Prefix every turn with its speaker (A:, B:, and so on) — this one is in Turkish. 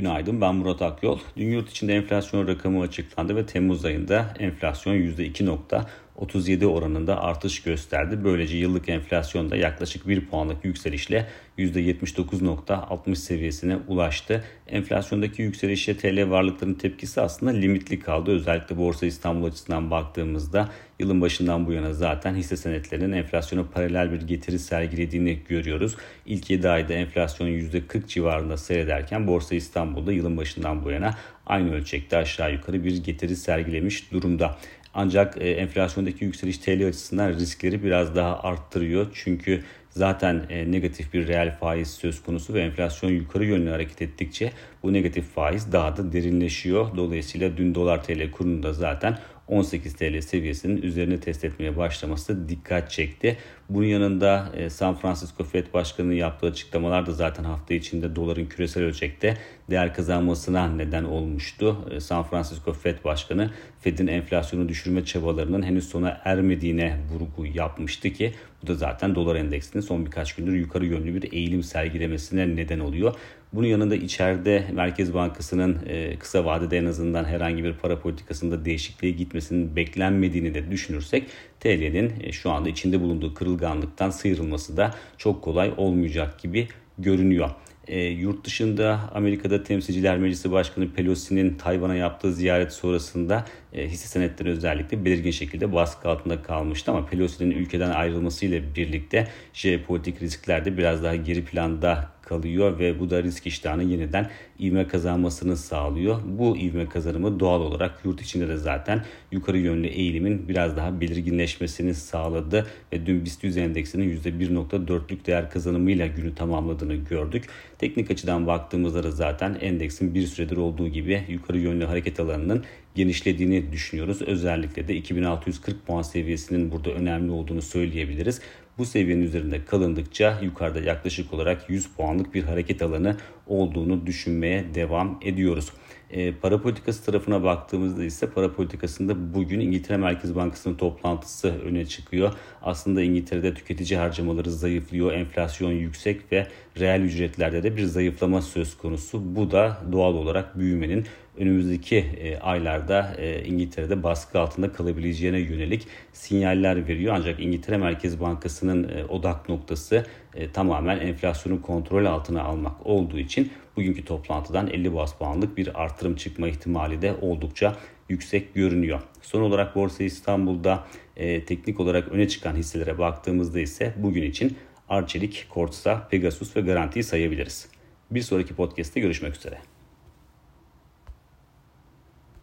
A: Günaydın ben Murat Akyol. Dün yurt içinde enflasyon rakamı açıklandı ve Temmuz ayında enflasyon %2.37 oranında artış gösterdi. Böylece yıllık enflasyonda yaklaşık 1 puanlık yükselişle %79.60 seviyesine ulaştı. Enflasyondaki yükselişe TL varlıkların tepkisi aslında limitli kaldı. Özellikle Borsa İstanbul açısından baktığımızda yılın başından bu yana zaten hisse senetlerinin enflasyona paralel bir getiri sergilediğini görüyoruz. İlk 7 ayda enflasyon %40 civarında seyrederken Borsa İstanbul'da yılın başından bu yana aynı ölçekte aşağı yukarı bir getiri sergilemiş durumda. Ancak e, enflasyondaki yükseliş TL açısından riskleri biraz daha arttırıyor. Çünkü zaten e, negatif bir reel faiz söz konusu ve enflasyon yukarı yönlü hareket ettikçe bu negatif faiz daha da derinleşiyor. Dolayısıyla dün dolar TL kurunda zaten 18 TL seviyesinin üzerine test etmeye başlaması dikkat çekti. Bunun yanında e, San Francisco Fed Başkanı'nın yaptığı açıklamalar da zaten hafta içinde doların küresel ölçekte değer kazanmasına neden olmuştu. E, San Francisco Fed Başkanı Fed'in enflasyonu düşürme çabalarının henüz sona ermediğine vurgu yapmıştı ki bu da zaten dolar endeksinin son birkaç gündür yukarı yönlü bir eğilim sergilemesine neden oluyor. Bunun yanında içeride Merkez Bankası'nın e, kısa vadede en azından herhangi bir para politikasında değişikliğe gitmesinin beklenmediğini de düşünürsek TL'nin e, şu anda içinde bulunduğu kırılganlıktan sıyrılması da çok kolay olmayacak gibi görünüyor. E, yurt dışında Amerika'da Temsilciler Meclisi Başkanı Pelosi'nin Tayvan'a yaptığı ziyaret sonrasında e, hisse senetleri özellikle belirgin şekilde baskı altında kalmıştı ama Pelosi'nin ülkeden ayrılmasıyla birlikte jeopolitik riskler de biraz daha geri planda kalıyor ve bu da risk iştahını yeniden ivme kazanmasını sağlıyor. Bu ivme kazanımı doğal olarak yurt içinde de zaten yukarı yönlü eğilimin biraz daha belirginleşmesini sağladı ve dün BIST 100 endeksinin %1.4'lük değer kazanımıyla günü tamamladığını gördük. Teknik açıdan baktığımızda da zaten endeksin bir süredir olduğu gibi yukarı yönlü hareket alanının genişlediğini düşünüyoruz. Özellikle de 2640 puan seviyesinin burada önemli olduğunu söyleyebiliriz. Bu seviyenin üzerinde kalındıkça yukarıda yaklaşık olarak 100 puanlık bir hareket alanı olduğunu düşünmeye devam ediyoruz. E, para politikası tarafına baktığımızda ise para politikasında bugün İngiltere Merkez Bankası'nın toplantısı öne çıkıyor. Aslında İngiltere'de tüketici harcamaları zayıflıyor, enflasyon yüksek ve reel ücretlerde de bir zayıflama söz konusu. Bu da doğal olarak büyümenin önümüzdeki e, aylarda e, İngiltere'de baskı altında kalabileceğine yönelik sinyaller veriyor. Ancak İngiltere Merkez Bankası'nın e, odak noktası tamamen enflasyonu kontrol altına almak olduğu için bugünkü toplantıdan 50 bas puanlık bir artırım çıkma ihtimali de oldukça yüksek görünüyor. Son olarak Borsa İstanbul'da e, teknik olarak öne çıkan hisselere baktığımızda ise bugün için Arçelik, Kortsa, Pegasus ve Garanti'yi sayabiliriz. Bir sonraki podcast'te görüşmek üzere.